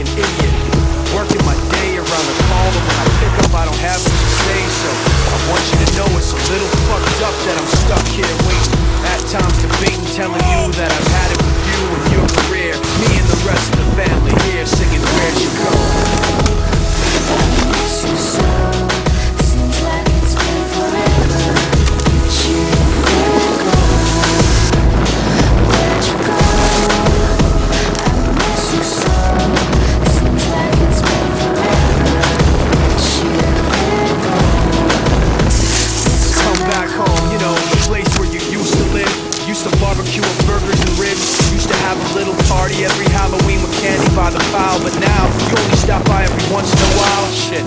In. idiot. party every Halloween with candy by the pile, but now you only stop by every once in a while. Shit,